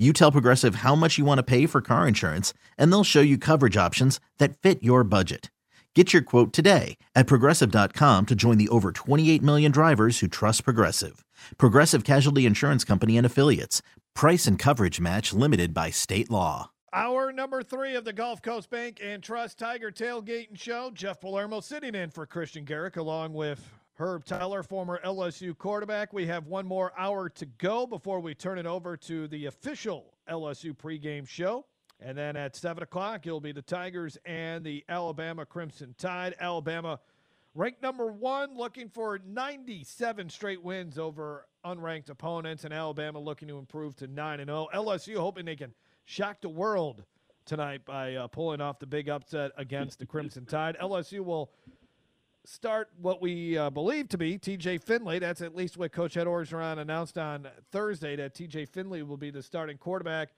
you tell Progressive how much you want to pay for car insurance, and they'll show you coverage options that fit your budget. Get your quote today at progressive.com to join the over 28 million drivers who trust Progressive. Progressive Casualty Insurance Company and Affiliates. Price and coverage match limited by state law. Hour number three of the Gulf Coast Bank and Trust Tiger Tailgating Show. Jeff Palermo sitting in for Christian Garic along with Herb Tyler, former LSU quarterback. We have one more hour to go before we turn it over to the official LSU pregame show. And then at 7 o'clock, it'll be the Tigers and the Alabama Crimson Tide. Alabama ranked number one, looking for 97 straight wins over unranked opponents, and Alabama looking to improve to 9 and 0. LSU hoping they can shock the world tonight by uh, pulling off the big upset against the Crimson Tide. LSU will start what we uh, believe to be TJ Finley. That's at least what Coach Ed Orgeron announced on Thursday that TJ Finley will be the starting quarterback.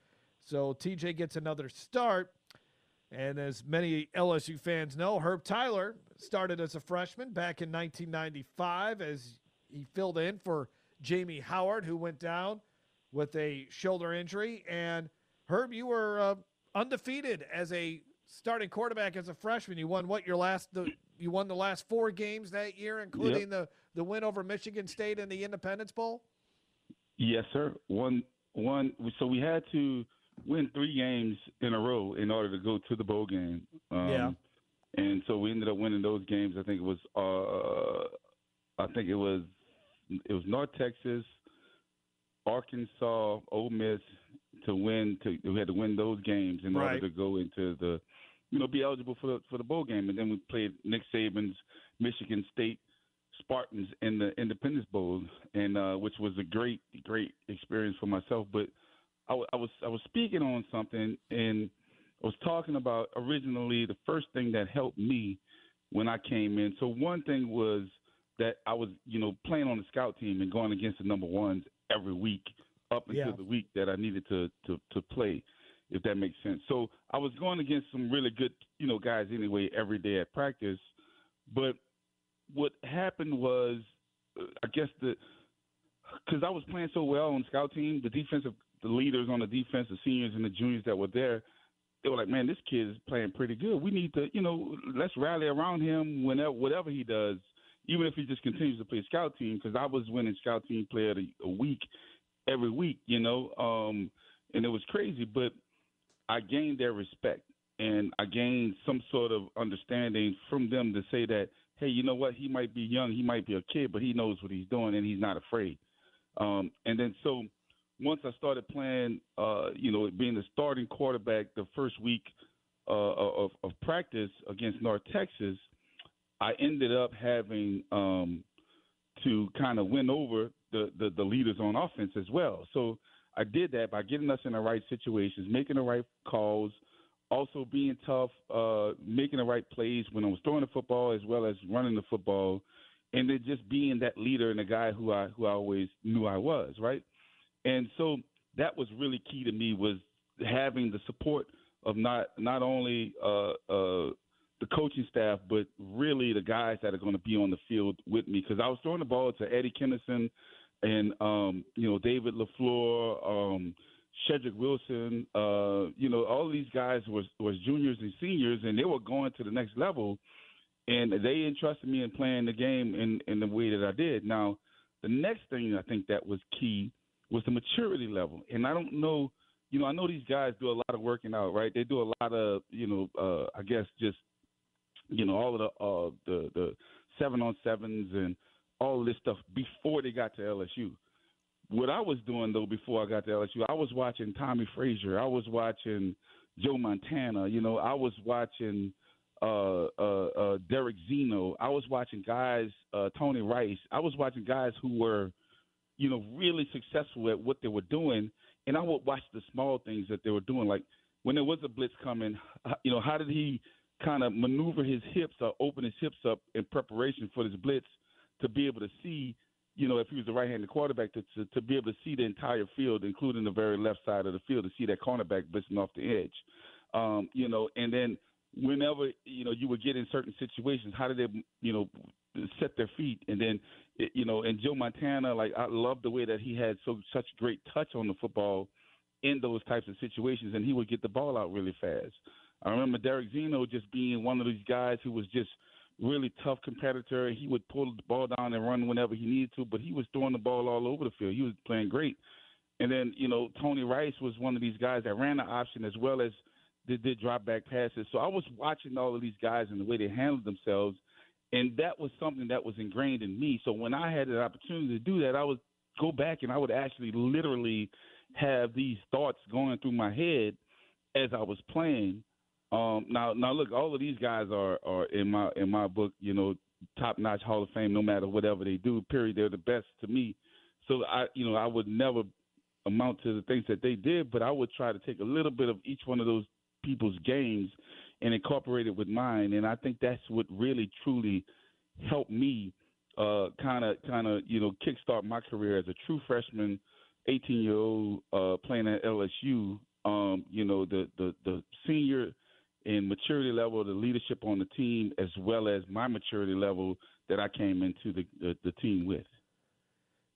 So TJ gets another start. And as many LSU fans know, Herb Tyler started as a freshman back in 1995 as he filled in for Jamie Howard, who went down with a shoulder injury. And Herb, you were uh, undefeated as a starting quarterback as a freshman. You won what your last the you won the last four games that year, including yep. the the win over Michigan State in the Independence Bowl. Yes, sir. One one. So we had to win three games in a row in order to go to the bowl game. Um, yeah. And so we ended up winning those games. I think it was. Uh, I think it was. It was North Texas, Arkansas, Ole Miss to win. To we had to win those games in right. order to go into the you know, be eligible for the for the bowl game. And then we played Nick Saban's Michigan State Spartans in the Independence Bowl, and uh, which was a great great experience for myself. But I, w- I was I was speaking on something, and I was talking about originally the first thing that helped me when I came in. So one thing was that I was you know playing on the scout team and going against the number ones every week up until yeah. the week that I needed to to to play if that makes sense. So I was going against some really good, you know, guys anyway every day at practice. But what happened was, uh, I guess the because I was playing so well on the scout team, the defensive, the leaders on the defense, the seniors and the juniors that were there, they were like, "Man, this kid is playing pretty good. We need to, you know, let's rally around him whenever, whatever he does, even if he just continues to play scout team." Because I was winning scout team player a, a week, every week, you know, um, and it was crazy. But I gained their respect and I gained some sort of understanding from them to say that, hey, you know what? He might be young, he might be a kid, but he knows what he's doing and he's not afraid. Um, and then so once I started playing, uh, you know, being the starting quarterback the first week uh, of, of practice against North Texas, I ended up having um, to kind of win over the, the, the leaders on offense as well. So I did that by getting us in the right situations, making the right calls, also being tough, uh, making the right plays when I was throwing the football as well as running the football, and then just being that leader and the guy who I who I always knew I was, right? And so that was really key to me was having the support of not not only uh, uh, the coaching staff, but really the guys that are going to be on the field with me. Because I was throwing the ball to Eddie Kennison, and um, you know David Lafleur, um, Shedrick Wilson, uh, you know all these guys was was juniors and seniors, and they were going to the next level, and they entrusted me in playing the game in in the way that I did. Now, the next thing I think that was key was the maturity level, and I don't know. You know, I know these guys do a lot of working out, right? They do a lot of, you know, uh, I guess just, you know, all of the uh, the the seven on sevens and all this stuff before they got to LSU. what I was doing though before I got to LSU, I was watching Tommie Frazier. I was watching Joe Montana. You know, I was watching uh, uh, uh, Derek Zeno. I was watching guys, uh, Tony Rice. I was watching guys who were, you know, really successful at what they were doing, and I would watch the small things that they were doing. Like when there was a blitz coming, you know, how did he kind of maneuver his hips or open his hips up in preparation for this blitz to be able to see you know, if he was a right-handed quarterback, to, to, to be able to see the entire field, including the very left side of the field, to see that cornerback blitzing off the edge, um, you know, and then whenever you know you would get in certain situations, how did they, you know, set their feet, and then, you know, and Joe Montana, like I love the way that he had so such great touch on the football in those types of situations, and he would get the ball out really fast. I remember Derek Zeno just being one of these guys who was just really tough competitor. He would pull the ball down and run whenever he needed to, but he was throwing the ball all over the field. He was playing great. And then, you know, Tony Rice was one of these guys that ran the option as well as did, did drop back passes. So I was watching all of these guys and the way they handled themselves, and that was something that was ingrained in me. So when I had the opportunity to do that, I would go back and I would actually literally have these thoughts going through my head as I was playing um, now, now look, all of these guys are are in my in my book, you know, top notch Hall of Fame. No matter whatever they do, period, they're the best to me. So I, you know, I would never amount to the things that they did, but I would try to take a little bit of each one of those people's games and incorporate it with mine. And I think that's what really truly helped me kind of kind of you know kickstart my career as a true freshman, 18 year old uh, playing at LSU. Um, you know the the the senior in maturity level, the leadership on the team, as well as my maturity level that I came into the, the, the team with.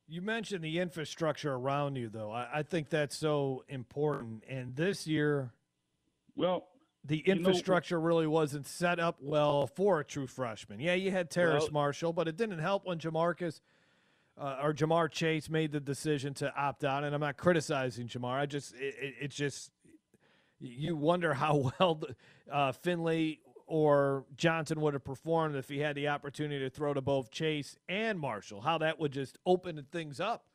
You mentioned the infrastructure around you, though. I, I, think that's so important. And this year, well, the infrastructure you know, really wasn't set up well for a true freshman. Yeah, you had Terrace well, Marshall, but it didn't help when Jamarcus uh, or Ja'Marr Chase made the decision to opt out. And I'm not criticizing Ja'Marr. I just it, it, it's just you wonder how well uh, Finley or Johnson would have performed if he had the opportunity to throw to both Chase and Marshall. How that would just open things up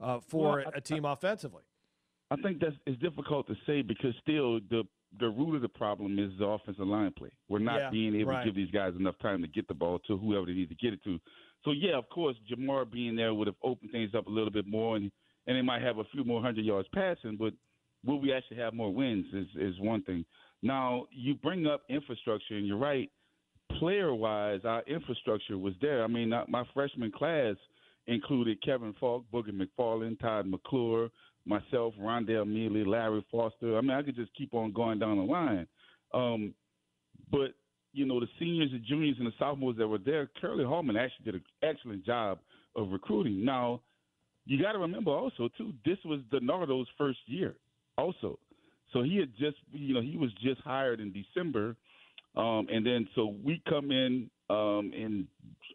uh, for well, I, a team I, offensively. I think that's it's difficult to say because still the the root of the problem is the offensive line play. We're not yeah, being able right. to give these guys enough time to get the ball to whoever they need to get it to. So yeah, of course, Ja'Marr being there would have opened things up a little bit more, and and they might have a few more hundred yards passing, but will we actually have more wins is, is one thing. Now, you bring up infrastructure, and you're right. Player wise, our infrastructure was there. I mean, my freshman class included Kevin Faulk, Boogie McFarland, Todd McClure, myself, Rondell Mealy, Larry Foster. I mean, I could just keep on going down the line. Um, but, you know, the seniors and juniors and the sophomores that were there, Curley Hallman actually did an excellent job of recruiting. Now, you got to remember also, too, this was DiNardo's first year also. So he had just, you know, he was just hired in December, um, and then so we come in um, in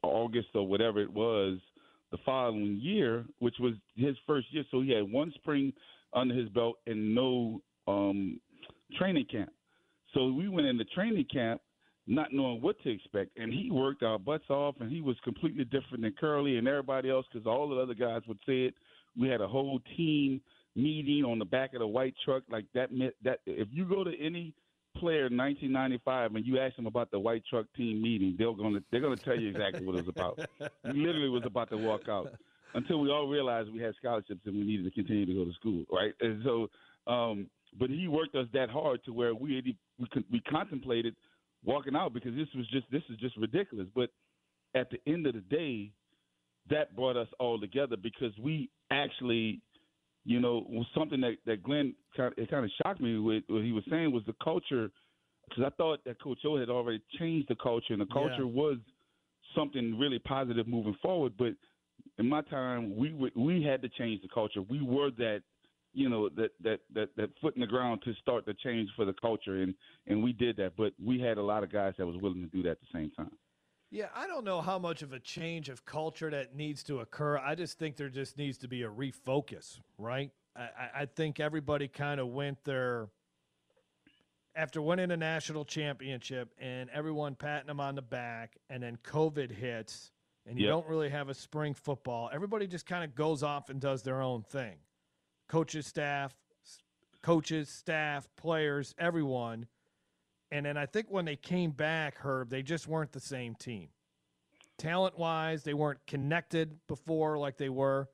August or whatever it was the following year, which was his first year. So he had one spring under his belt and no um, training camp. So we went into training camp not knowing what to expect, and he worked our butts off, and he was completely different than Curley and everybody else because all the other guys would say it. We had a whole team meeting on the back of the white truck like that meant that if you go to any player in 1995 and you ask them about the white truck team meeting they're going to they're going to tell you exactly what it was about. We literally was about to walk out until we all realized we had scholarships and we needed to continue to go to school right? And so um but he worked us that hard to where we we we contemplated walking out because this was just this is just ridiculous. But at the end of the day that brought us all together because we actually you know, was something that that Glenn kind of, it kind of shocked me with what he was saying was the culture because I thought that Coach O had already changed the culture and the culture yeah. was something really positive moving forward. But in my time, we we had to change the culture. We were that you know that that that that foot in the ground to start the change for the culture, and and we did that. But we had a lot of guys that was willing to do that at the same time. Yeah, I don't know how much of a change of culture that needs to occur. I just think there just needs to be a refocus, right? I, I think everybody kind of went there after winning a national championship and everyone patting them on the back, and then COVID hits, and you Yep. don't really have a spring football. Everybody just kind of goes off and does their own thing. Coaches, staff, coaches, staff, players, everyone. And then I think when they came back, Herb, they just weren't the same team. Talent wise, they weren't connected before like they were.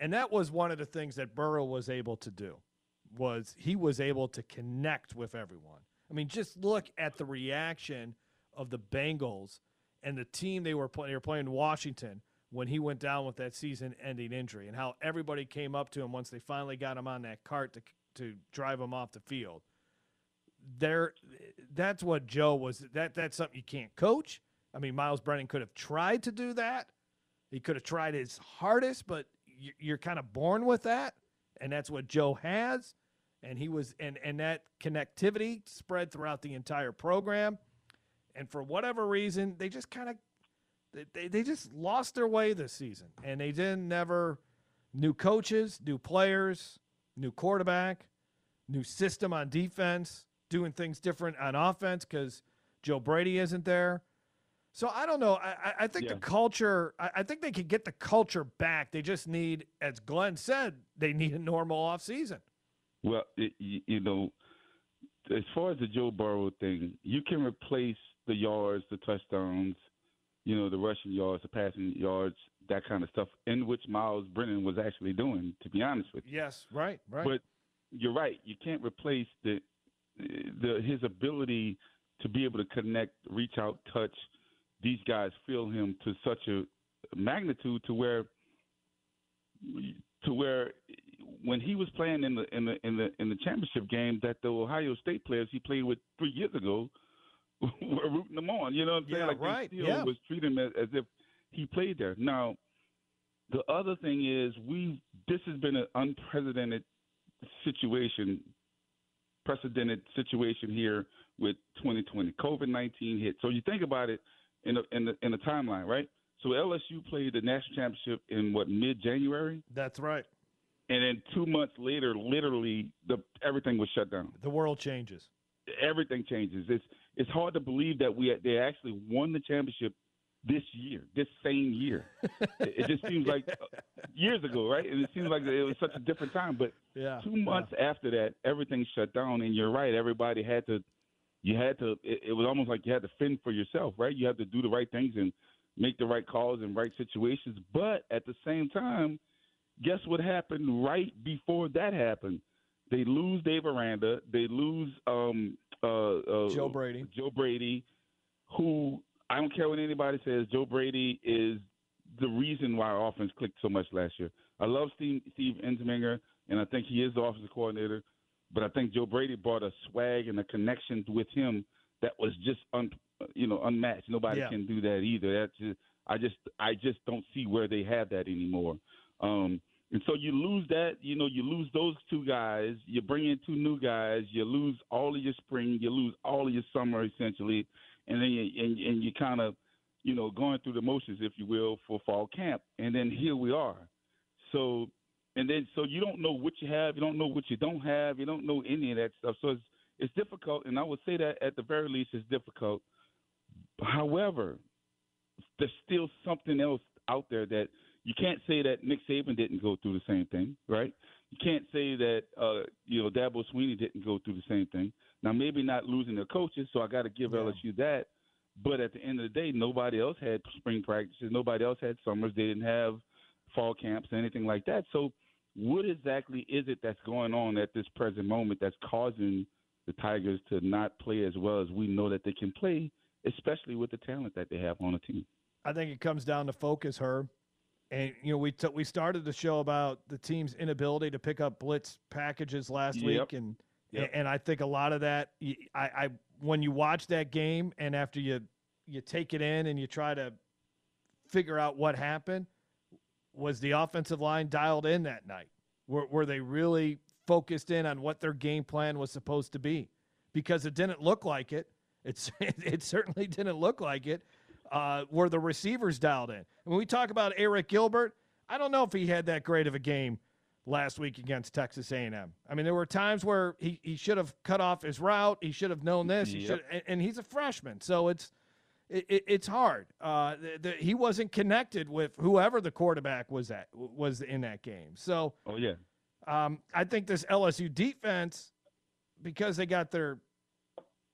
And that was one of the things that Burrow was able to do was he was able to connect with everyone. I mean, just look at the reaction of the Bengals and the team they were playing. They were playing Washington when he went down with that season-ending injury, and how everybody came up to him once they finally got him on that cart to to drive him off the field. There, that's what Joe was. That that's something you can't coach. I mean, Myles Brennan could have tried to do that. He could have tried his hardest, but you- you're kind of born with that, and that's what Joe has. And he was, and and that connectivity spread throughout the entire program. And for whatever reason, they just kind of they, they just lost their way this season and they didn't never new coaches new players new quarterback new system on defense doing things different on offense because joe brady isn't there. So i don't know. I, I- think the culture I, I think they could get the culture back. They just need as glenn said they need a normal offseason. Well, it, you, you know, as far as the Joe Burrow thing, you can replace the yards, the touchdowns, you know, the rushing yards, the passing yards, that kind of stuff, in which Myles Brennan was actually doing. To be honest with you, yes right right. But you're right. You can't replace the the his ability to be able to connect, reach out, touch. These guys feel him to such a magnitude to where to where when he was playing in the in the in the in the championship game that the Ohio State players he played with three years ago were rooting him on. You know what I'm saying? Yeah, like right, they still yeah. was treating him as, as if he played there. Now, the other thing is we this has been an unprecedented situation, precedented situation here with 2020. COVID 19 hit. So you think about it in a, in the in the timeline, right? So LSU played the national championship in what mid January, that's right and then two months later, literally the everything was shut down. the world changes Everything changes. It's it's hard to believe that we they actually won the championship this year, this same year. it, just seems like years ago, right? And it seems like it was such a different time, but yeah two months after that, everything shut down, and you're right. Everybody had to, you had to. It, it was almost like you had to fend for yourself, right? You had to do the right things and make the right calls in right situations. But at the same time, guess what happened right before that happened? They lose Dave Aranda. They lose um, uh, uh, Joe Brady. Joe Brady, who I don't care what anybody says. Joe Brady is the reason why our offense clicked so much last year. I love Steve, Steve Ensminger, and I think he is the offensive coordinator. But I think Joe Brady brought a swag and a connection with him that was just un, you know unmatched. Nobody Yeah. can do that either. That's just, I just I just don't see where they have that anymore. Um, and so you lose that, you know, you lose those two guys. You bring in two new guys. You lose all of your spring. You lose all of your summer essentially, and then you, and, and you kind of, you know, going through the motions, if you will, for fall camp. And then here we are. So, and then so you don't know what you have. You don't know what you don't have. You don't know any of that stuff. So it's it's difficult. And I would say that at the very least, it's difficult. However, there's still something else out there that you can't say that Nick Saban didn't go through the same thing, right? You can't say that uh, you know Dabo Swinney didn't go through the same thing. Now maybe not losing their coaches, so I got to give Yeah. LSU that. But at the end of the day, nobody else had spring practices. Nobody else had summers. They didn't have fall camps, or anything like that. So, what exactly is it that's going on at this present moment that's causing the Tigers to not play as well as we know that they can play, especially with the talent that they have on the team? I think it comes down to focus, Herb. And you know, we t- we started the show about the team's inability to pick up blitz packages last Yep. week, and Yep. and I think a lot of that, I, I when you watch that game and after you you take it in and you try to figure out what happened, was the offensive line dialed in that night? Were were they really focused in on what their game plan was supposed to be? Because it didn't look like it. It's it certainly didn't look like it uh, were the receivers dialed in. When we talk about Arik Gilbert, I don't know if he had that great of a game last week against Texas A&M. I mean, there were times where he, he should have cut off his route. He should have known this. He should, and, and he's a freshman, so it's it, it, it's hard. Uh, the, the, he wasn't connected with whoever the quarterback was at was in that game. So, oh yeah, um, I think this LSU defense, because they got their,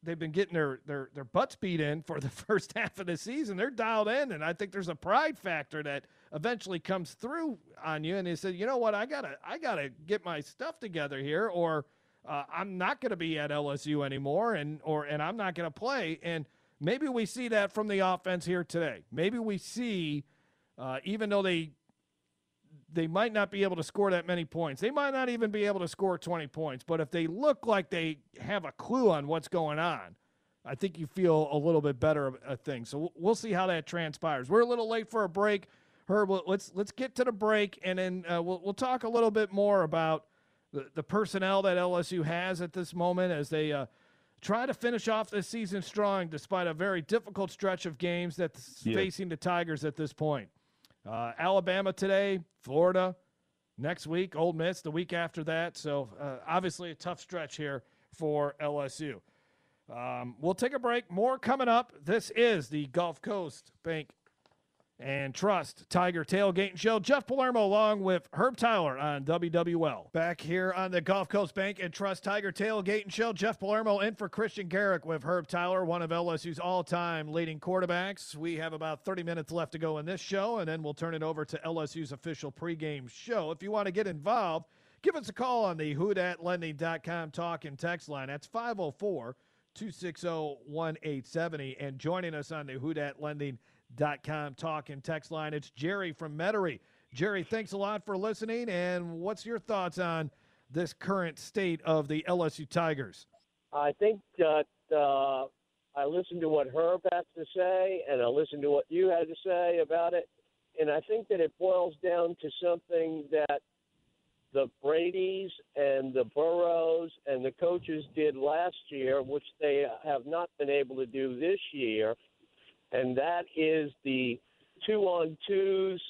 they've been getting their their their butts beat in for the first half of the season. They're dialed in, and I think there's a pride factor that eventually comes through on you. And they said, you know what, I gotta I gotta get my stuff together here, or uh, I'm not gonna be at LSU anymore, and or and I'm not gonna play and Maybe we see that from the offense here today. Maybe we see, uh, even though they they might not be able to score that many points, they might not even be able to score 20 points. But if they look like they have a clue on what's going on, I think you feel a little bit better of a thing. So we'll see how that transpires. We're a little late for a break. Herb, let's let's get to the break, and then uh, we'll we'll talk a little bit more about the, the personnel that LSU has at this moment as they uh, try to finish off this season strong despite a very difficult stretch of games that's yeah. facing the Tigers at this point. Uh, Alabama today, Florida next week, Ole Miss the week after that. So uh, obviously a tough stretch here for LSU. Um, we'll take a break. More coming up. This is the Gulf Coast Bank and Trust Tiger Tailgate and Show. Jeff Palermo along with Herb Tyler on WWL. Back here on the Gulf Coast Bank and Trust Tiger Tailgate and Show. Jeff Palermo in for Christian Garic with Herb Tyler, one of LSU's all-time leading quarterbacks. We have about 30 minutes left to go in this show, and then we'll turn it over to LSU's official pregame show. If you want to get involved, give us a call on the whodatlending.com talk and text line. That's 504 260 1870. And joining us on the Who Lending com talk and text line. It's Jerry from Metairie. Jerry, thanks a lot for listening. And what's your thoughts on this current state of the LSU Tigers? I think that uh, I listened to what Herb has to say, and I listened to what you had to say about it. And I think that it boils down to something that the Brady's and the Burrows and the coaches did last year, which they have not been able to do this year, and that is the two on twos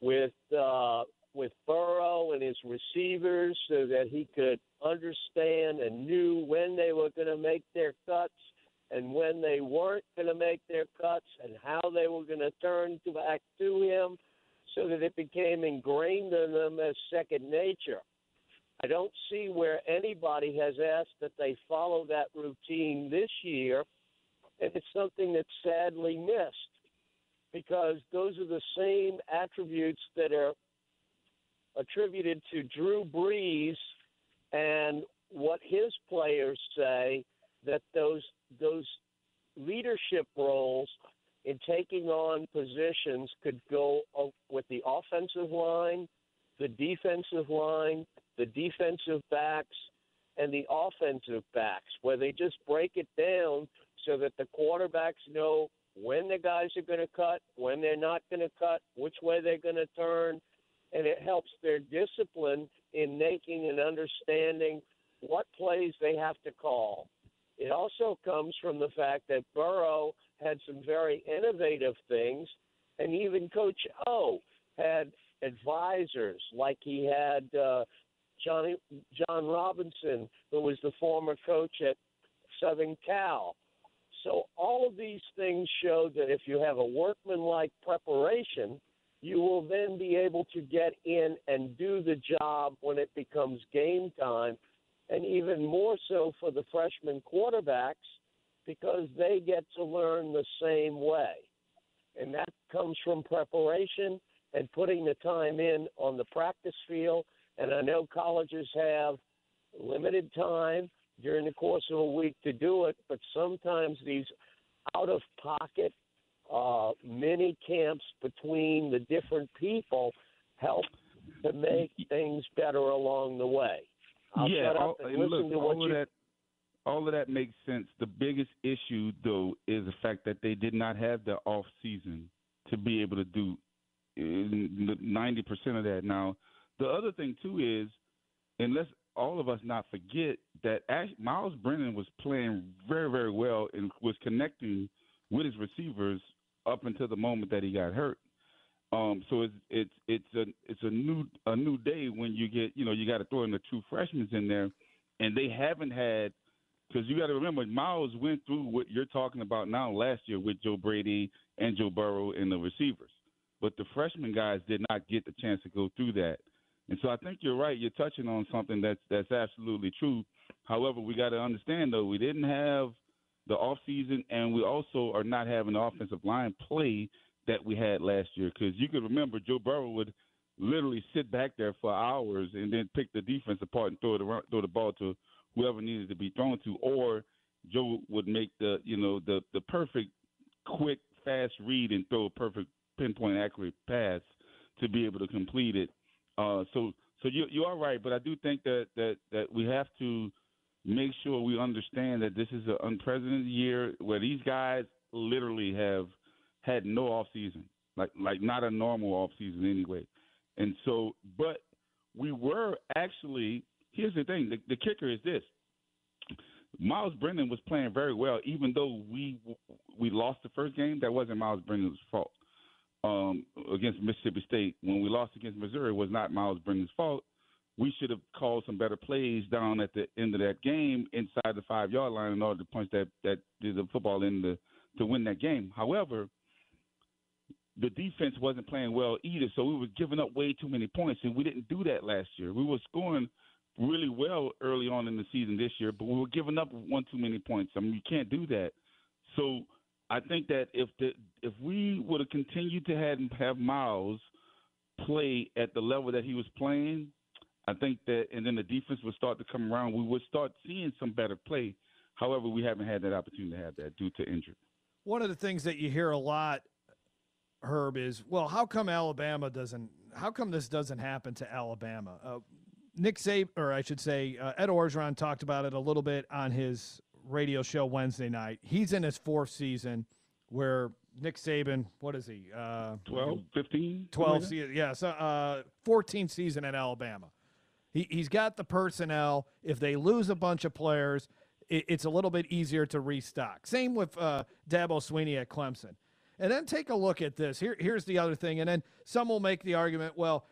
with uh, with Burrow and his receivers, so that he could understand and knew when they were going to make their cuts and when they weren't going to make their cuts and how they were going to turn back to him, so that it became ingrained in them as second nature. I don't see where anybody has asked that they follow that routine this year and it's something that's sadly missed because those are the same attributes that are attributed to Drew Brees and what his players say that those those leadership roles in taking on positions could go with the offensive line, the defensive line, the defensive backs, and the offensive backs, where they just break it down so that the quarterbacks know when the guys are going to cut, when they're not going to cut, which way they're going to turn, and it helps their discipline in making and understanding what plays they have to call. It also comes from the fact that Burrow had some very innovative things, and even Coach O had advisors like he had uh, Johnny John Robinson, who was the former coach at Southern Cal. So all of these things show that if you have a workmanlike preparation, you will then be able to get in and do the job when it becomes game time, and even more so for the freshman quarterbacks because they get to learn the same way. And that comes from preparation and putting the time in on the practice field. And I know colleges have limited time during the course of a week to do it, but sometimes these out of pocket uh, mini camps between the different people help to make things better along the way. I'll yeah, all, look, all of that all of that makes sense. The biggest issue though is the fact that they did not have the off season to be able to do uh, ninety percent of that. Now, the other thing too is, and let's all of us not forget that Myles Brennan was playing very, very well and was connecting with his receivers up until the moment that he got hurt. Um, so it's it's it's a it's a new a new day when you get you know you got to throw in the true freshmen in there, and they haven't had Because you got to remember, Myles went through what you're talking about now last year with Joe Brady and Joe Burrow and the receivers. But the freshman guys did not get the chance to go through that. And so I think you're right. You're touching on something that's that's absolutely true. However, we got to understand though we didn't have the off season, and we also are not having the offensive line play that we had last year. Because you could remember Joe Burrow would literally sit back there for hours and then pick the defense apart and throw the throw the ball to whoever needed to be thrown to, or Joe would make the you know the the perfect quick fast read and throw a perfect pinpoint accurate pass to be able to complete it. Uh, so so you you are right, but I do think that that that we have to make sure we understand that this is an unprecedented year where these guys literally have had no off season, like like not a normal off season anyway. And so, but we were actually. Here's the thing: the, the kicker is this. Myles Brennan was playing very well, even though we we lost the first game. That wasn't Myles Brennan's fault um, against Mississippi State. When we lost against Missouri, was not Myles Brennan's fault. We should have called some better plays down at the end of that game inside the five yard line in order to punch that that the football in the to win that game. However, the defense wasn't playing well either, so we were giving up way too many points, and we didn't do that last year. We were scoring really well early on in the season this year, but we were giving up one too many points. I mean, you can't do that. So I think that if the if we would have continued to have have Myles play at the level that he was playing, I think that and then the defense would start to come around. We would start seeing some better play. However, we haven't had that opportunity to have that due to injury. One of the things that you hear a lot, Herb, is well, how come Alabama doesn't? How come this doesn't happen to Alabama? Uh, Nick Saban, or I should say, uh, Ed Orgeron talked about it a little bit on his radio show Wednesday night. He's in his fourth season where Nick Saban, what is he? Uh, 12, 15? 12 season. Yeah, so, uh, 14 season at Alabama. He, he's got the personnel. If they lose a bunch of players, it, it's a little bit easier to restock. Same with uh, Dabo Swinney at Clemson. And then take a look at this. Here, here's the other thing. And then some will make the argument, well,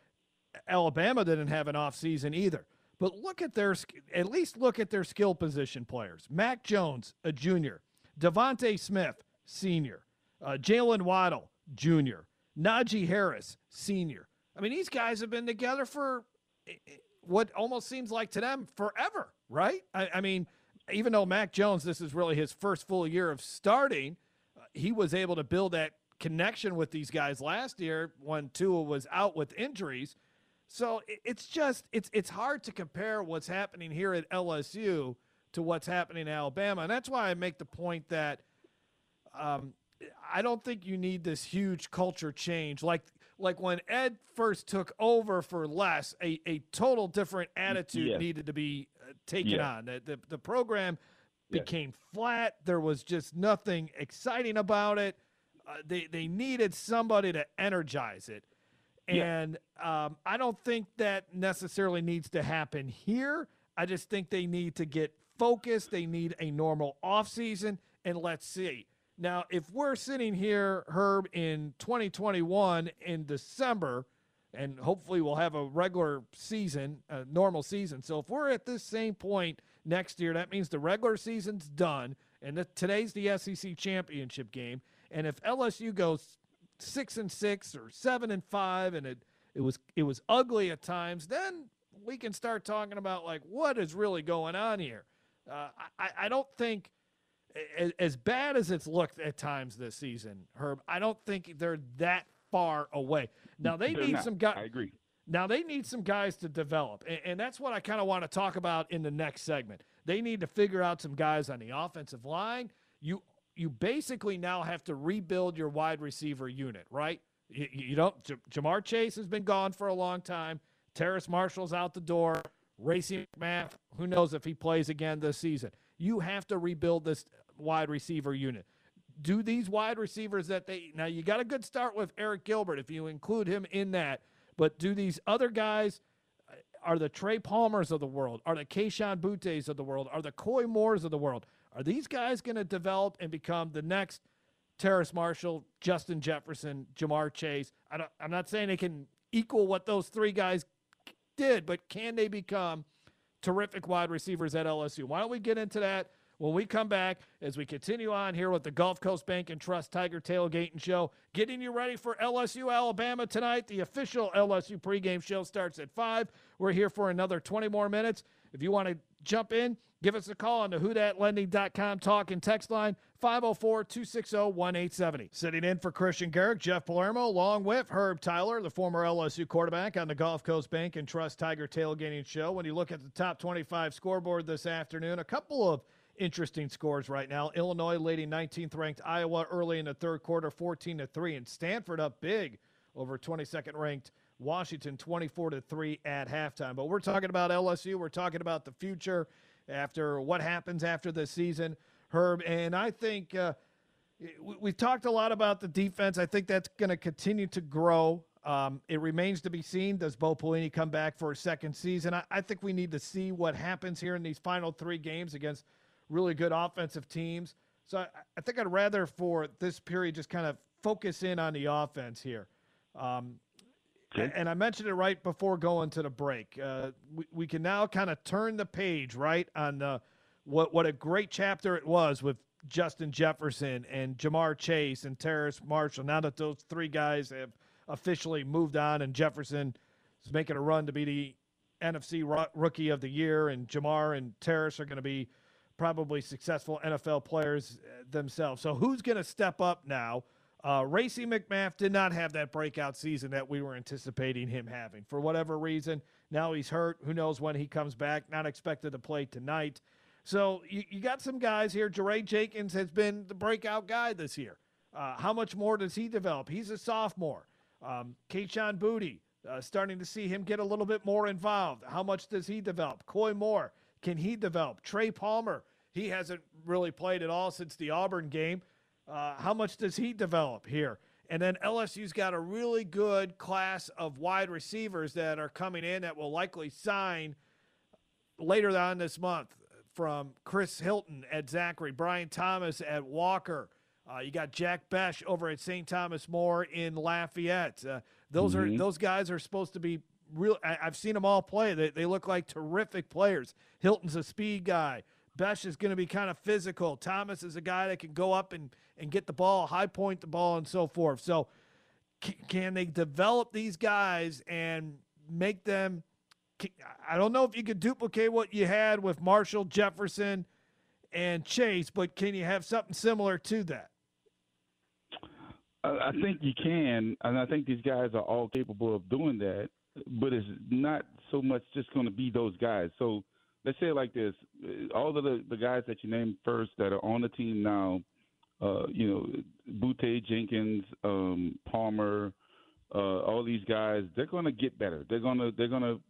Alabama didn't have an offseason either. But look at their, at least look at their skill position players. Mac Jones, a junior. DeVonta Smith, senior. Uh, Jaylen Waddle, junior. Najee Harris, senior. I mean, these guys have been together for eh, eh, what almost seems like to them forever, right? I, I mean, even though Mac Jones, this is really his first full year of starting, uh, he was able to build that connection with these guys last year when Tua was out with injuries. So it's just it's it's hard to compare what's happening here at LSU to what's happening in Alabama, and that's why I make the point that um, I don't think you need this huge culture change like like when Ed first took over for Les, a, a total different attitude yes. needed to be uh, taken yes. on. The, the, the program yes. became flat. There was just nothing exciting about it. Uh, they they needed somebody to energize it. And yeah. um, I don't think that necessarily needs to happen here. I just think they need to get focused. They need a normal offseason, and let's see. Now, if we're sitting here, Herb, in 2021 in December, and hopefully we'll have a regular season, a normal season. So if we're at this same point next year, that means the regular season's done, and the, today's the SEC championship game. And if LSU goes six and six or seven and five, and it it was it was ugly at times, then we can start talking about like what is really going on here. Uh, I I don't think as bad as it's looked at times this season, Herb. I don't think they're that far away. Now they they're need not. some guys. I agree. Now they need some guys to develop, and, and that's what I kind of want to talk about in the next segment. They need to figure out some guys on the offensive line. You you basically now have to rebuild your wide receiver unit, right? You, you don't. J- Ja'Marr Chase has been gone for a long time. Terrace Marshall's out the door. Racey McMath, who knows if he plays again this season. You have to rebuild this wide receiver unit. Do these wide receivers that they now you got a good start with Arik Gilbert if you include him in that, but do these other guys uh, are the Trey Palmers of the world, are the Kayshon Boutte's of the world, are the Koy Moores of the world? Are these guys going to develop and become the next Terrace Marshall, Justin Jefferson, Ja'Marr Chase? I don't, I'm not saying they can equal what those three guys did, but can they become terrific wide receivers at LSU? Why don't we get into that when we come back as we continue on here with the Gulf Coast Bank and Trust Tiger Tailgating Show, getting you ready for LSU Alabama tonight. The official LSU pregame show starts at 5. We're here for another 20 more minutes. If you want to jump in, give us a call on the whodatlending.com talk and text line 504-260-1870. Sitting in for Christian Garic, Jeff Palermo, along with Herb Tyler, the former LSU quarterback on the Gulf Coast Bank and Trust Tiger Tailgating Show. When you look at the top 25 scoreboard this afternoon, a couple of interesting scores right now. Illinois leading 19th ranked Iowa early in the third quarter, 14 to 3, and Stanford up big over 22nd ranked Washington 24 to 3 at halftime. But we're talking about LSU, we're talking about the future after what happens after the season, Herb, and I think uh, we've talked a lot about the defense. I think that's going to continue to grow. Um, it remains to be seen. Does Bo Pelini come back for a second season? I, I think we need to see what happens here in these final three games against really good offensive teams. So I, I think I'd rather for this period just kind of focus in on the offense here. Um, okay. And I mentioned it right before going to the break. Uh, we, we can now kind of turn the page, right, on the, what, what a great chapter it was with Justin Jefferson and Ja'Marr Chase and Terrace Marshall. Now that those three guys have officially moved on and Jefferson is making a run to be the NFC Rookie of the Year, and Ja'Marr and Terrace are going to be – probably successful NFL players uh, themselves. So who's going to step up now? Uh, Racey McMath did not have that breakout season that we were anticipating him having for whatever reason. Now he's hurt. Who knows when he comes back? Not expected to play tonight. So you, you got some guys here. Jaray Jenkins has been the breakout guy this year. Uh, how much more does he develop? He's a sophomore. Um, Kayshon Boutte, uh, starting to see him get a little bit more involved. How much does he develop? Koy Moore, can he develop? Trey Palmer, he hasn't really played at all since the Auburn game. Uh, how much does he develop here? And then LSU's got a really good class of wide receivers that are coming in that will likely sign later on this month from Chris Hilton at Zachary, Brian Thomas at Walker. Uh, you got Jack Bech over at St. Thomas More in Lafayette. Uh, those mm-hmm. are those guys are supposed to be real. I, have seen them all play. They, they look like terrific players. Hilton's a speed guy. Bech is going to be kind of physical. Thomas is a guy that can go up and, and get the ball, high point the ball, and so forth. So, c- can they develop these guys and make them? I don't know if you could duplicate what you had with Marshall, Jefferson, and Chase, but can you have something similar to that? I think you can, and I think these guys are all capable of doing that. But it's not so much just going to be those guys. So let's say it like this: all of the the guys that you named first that are on the team now, uh, you know, Boutte, Jenkins, um, Palmer, uh, all these guys, they're going to get better. They're going to they're going to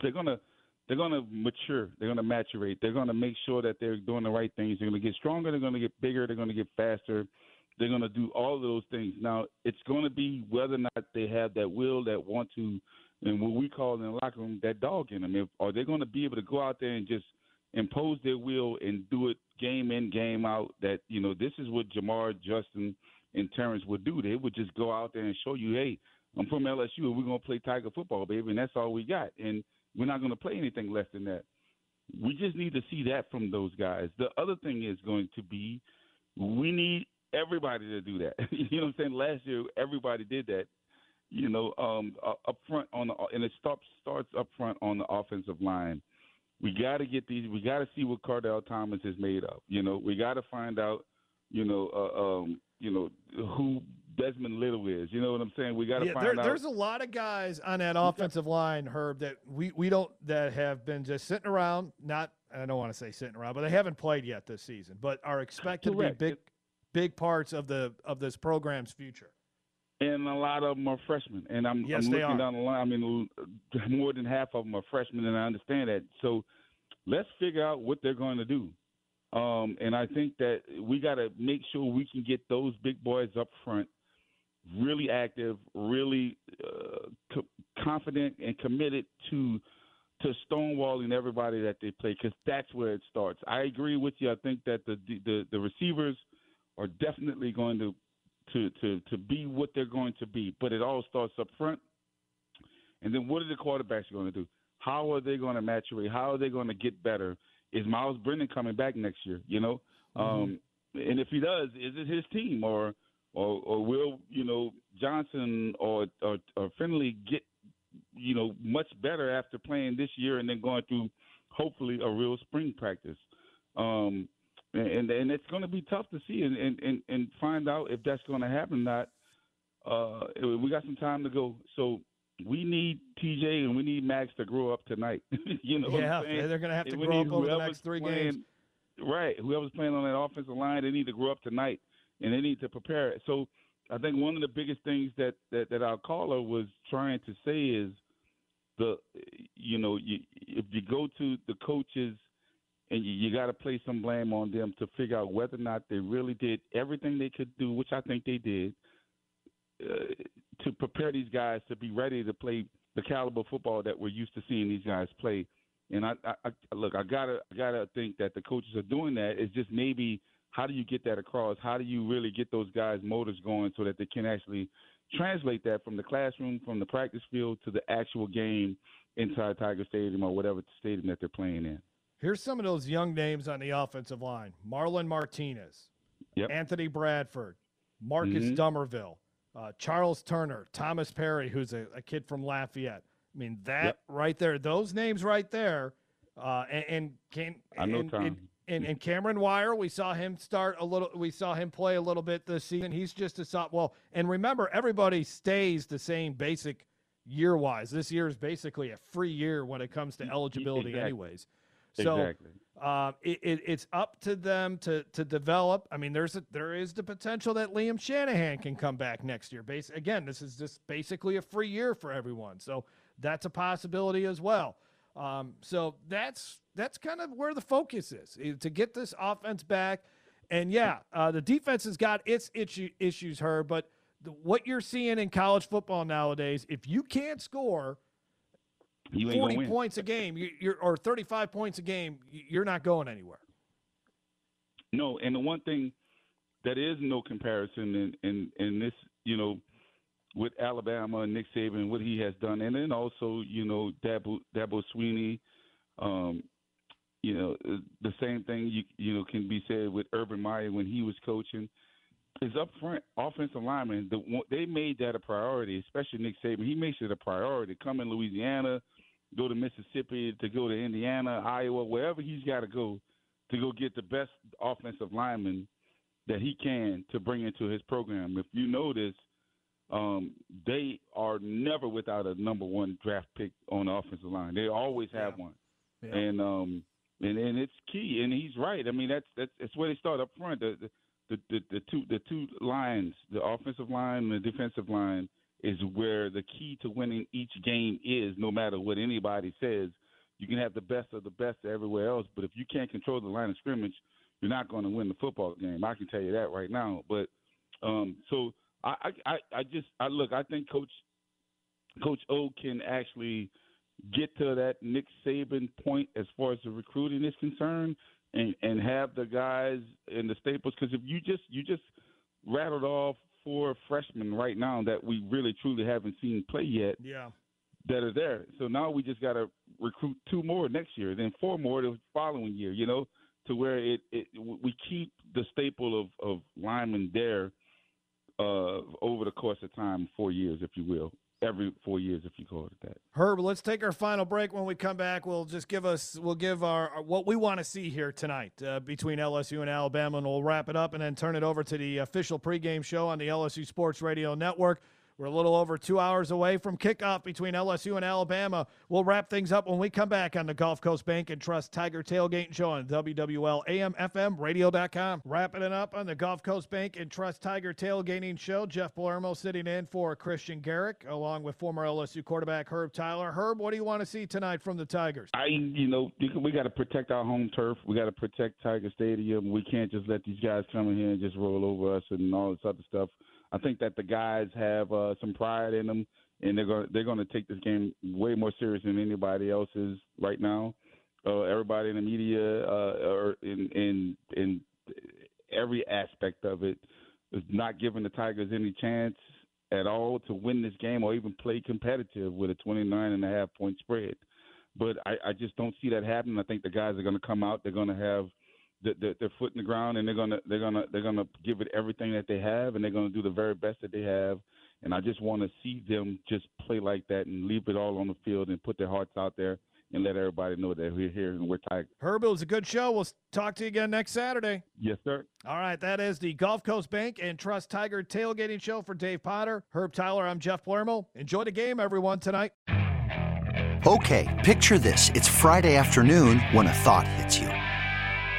they're going to they're going to mature. They're going to maturate. They're going to make sure that they're doing the right things. They're going to get stronger. They're going to get bigger. They're going to get faster. They're going to do all of those things. Now, it's going to be whether or not they have that will, that want to and what we call in the locker room that dog in them. If, are they going to be able to go out there and just impose their will and do it game in, game out? That you know, this is what Ja'Marr, Justin, and Terrence would do. They would just go out there and show you, hey, I'm from LSU and we're going to play Tiger football, baby, and that's all we got. And we're not going to play anything less than that. We just need to see that from those guys. The other thing is going to be we need everybody to do that. you know what I'm saying? Last year, everybody did that you know, um, up front on the, and it starts starts up front on the offensive line. We got to get these. We got to see what Kardell Thomas is made of. You know, we got to find out. You know, uh, um, you know who Desmond Little is. You know what I'm saying? We got to yeah, find there, out. There's a lot of guys on that offensive line, Herb, that we we don't that have been just sitting around. Not I don't want to say sitting around, but they haven't played yet this season, but are expected Correct. to be big big parts of the of this program's future and a lot of them are freshmen. And I'm, yes, I'm looking are. down the line. I mean, more than half of them are freshmen, and I understand that. So let's figure out what they're going to do. Um, and I think that we got to make sure we can get those big boys up front, really active, really uh, co- confident, and committed to to stonewalling everybody that they play because that's where it starts. I agree with you. I think that the the, the receivers are definitely going to to to to be what they're going to be. But it all starts up front. And then what are the quarterbacks going to do? How are they going to maturate? How are they going to get better? is Myles Brennan coming back next year? You know, Mm-hmm. um, and if he does, is it his team or or, or will you know Johnson or, or or Finley get you know much better after playing this year and then going through hopefully a real spring practice? Um, and and it's going to be tough to see and, and, and, find out if that's going to happen or not. Uh, we got some time to go, so we need TJ and we need Max to grow up tonight. you know, what yeah, I'm saying? they're going to have to And grow up over the next three playing- games. Right. Whoever's playing on that offensive line, they need to grow up tonight, and they need to prepare it. So I think one of the biggest things that that, that our caller was trying to say is the you know you, if you go to the coaches and you, you got to place some blame on them to figure out whether or not they really did everything they could do, which I think they did, uh, to prepare these guys to be ready to play the caliber football that we're used to seeing these guys play. And I, I, I look, I gotta, I gotta think that the coaches are doing that. It's just maybe how do you get that across? How do you really get those guys' motors going so that they can actually translate that from the classroom, from the practice field to the actual game inside Tiger Stadium or whatever stadium that they're playing in. Here's some of those young names on the offensive line: Marlon Martinez, Yep. Anthony Bradford, Marcus Mhm. Dumervil, uh, Charles Turner, Thomas Perry, who's a, a kid from Lafayette. I mean, that Yep. right there, those names right there, uh, and, and can I know and, Tom. and, and, and Cameron Wire, we saw him start a little. We saw him play a little bit this season. He's just a soft. Well, and remember, everybody stays the same basic year wise. This year is basically a free year when it comes to eligibility, exactly. anyways. So exactly. um, it, it, it's up to them to to develop. I mean, there's a, there is the potential that Liam Shanahan can come back next year. Base again, this is just basically a free year for everyone, so that's a possibility as well. Um, so that's that's kind of where the focus is eh, to get this offense back. And yeah, uh, the defense has got its issue, issues, her. But the, what you're seeing in college football nowadays, if you can't score You 40 points a game, you, you're or 35 points a game, you're not going anywhere. No, and the one thing that is no comparison in in, in this, you know, with Alabama and Nick Saban, what he has done, and then also, you know, Dabo Dabo Swinney, um, you know, the same thing you you know can be said with Urban Meyer when he was coaching. Is up front offensive linemen. The, they made that a priority, especially Nick Saban. He makes it a priority. Come in Louisiana, go to Mississippi, to go to Indiana, Iowa, wherever he's got to go to go get the best offensive lineman that he can to bring into his program. If you notice, um, they are never without a number one draft pick on the offensive line. They always have one, Yeah. and um, and and it's key. And he's right. I mean, that's that's that's where they start up front. The the the, the, the two the two lines, the offensive line and the defensive line, is where the key to winning each game is. No matter what anybody says, you can have the best of the best everywhere else, but if you can't control the line of scrimmage, you're not going to win the football game. I can tell you that right now. But um, so I, I, I- just I look. I think Coach Coach O can actually get to that Nick Saban point as far as the recruiting is concerned, and and have the guys in the staples. Because if you just you just rattled off four freshmen right now that we really truly haven't seen play yet Yeah. that are there. So now we just got to recruit two more next year, then four more the following year. You know, to where it, it we keep the staple of of linemen there uh, over the course of time, four years, if you will, every four years, if you call it that. Herb, let's take our final break. When we come back, we'll just give us we'll give our, what we want to see here tonight uh, between LSU and Alabama, and we'll wrap it up and then turn it over to the official pregame show on the LSU Sports Radio Network. We're a little over two hours away from kickoff between LSU and Alabama. We'll wrap things up when we come back on the Gulf Coast Bank and Trust Tiger Tailgate Show on WWL AM FM Radio.com. Wrapping it up on the Gulf Coast Bank and Trust Tiger Tailgating Show. Jeff Palermo sitting in for Christian Garic, along with former LSU quarterback Herb Tyler. Herb, what do you want to see tonight from the Tigers? I, you know, we got to protect our home turf. We got to protect Tiger Stadium. We can't just let these guys come in here and just roll over us and all this other stuff. I think that the guys have uh, some pride in them, and they're going they're going to take this game way more serious than anybody else is right now. Uh, everybody in the media, uh, or in in in every aspect of it, is not giving the Tigers any chance at all to win this game or even play competitive with a 29 and a half point spread. but I, I just don't see that happening. I think the guys are going to come out. They're going to have the, the, their foot in the ground, and they're going to they're going to they're going to give it everything that they have, and they're going to do the very best that they have. And I just want to see them just play like that and leave it all on the field and put their hearts out there and let everybody know that we're here and we're Tiger. Herb, it was a good show. We'll talk to you again next Saturday. Yes, sir. All right, that is the Gulf Coast Bank and Trust Tiger tailgating show for Dave Potter, Herb Tyler. I'm Jeff Palermo. Enjoy the game, everyone, tonight. Okay, picture this. It's Friday afternoon when a thought hits you.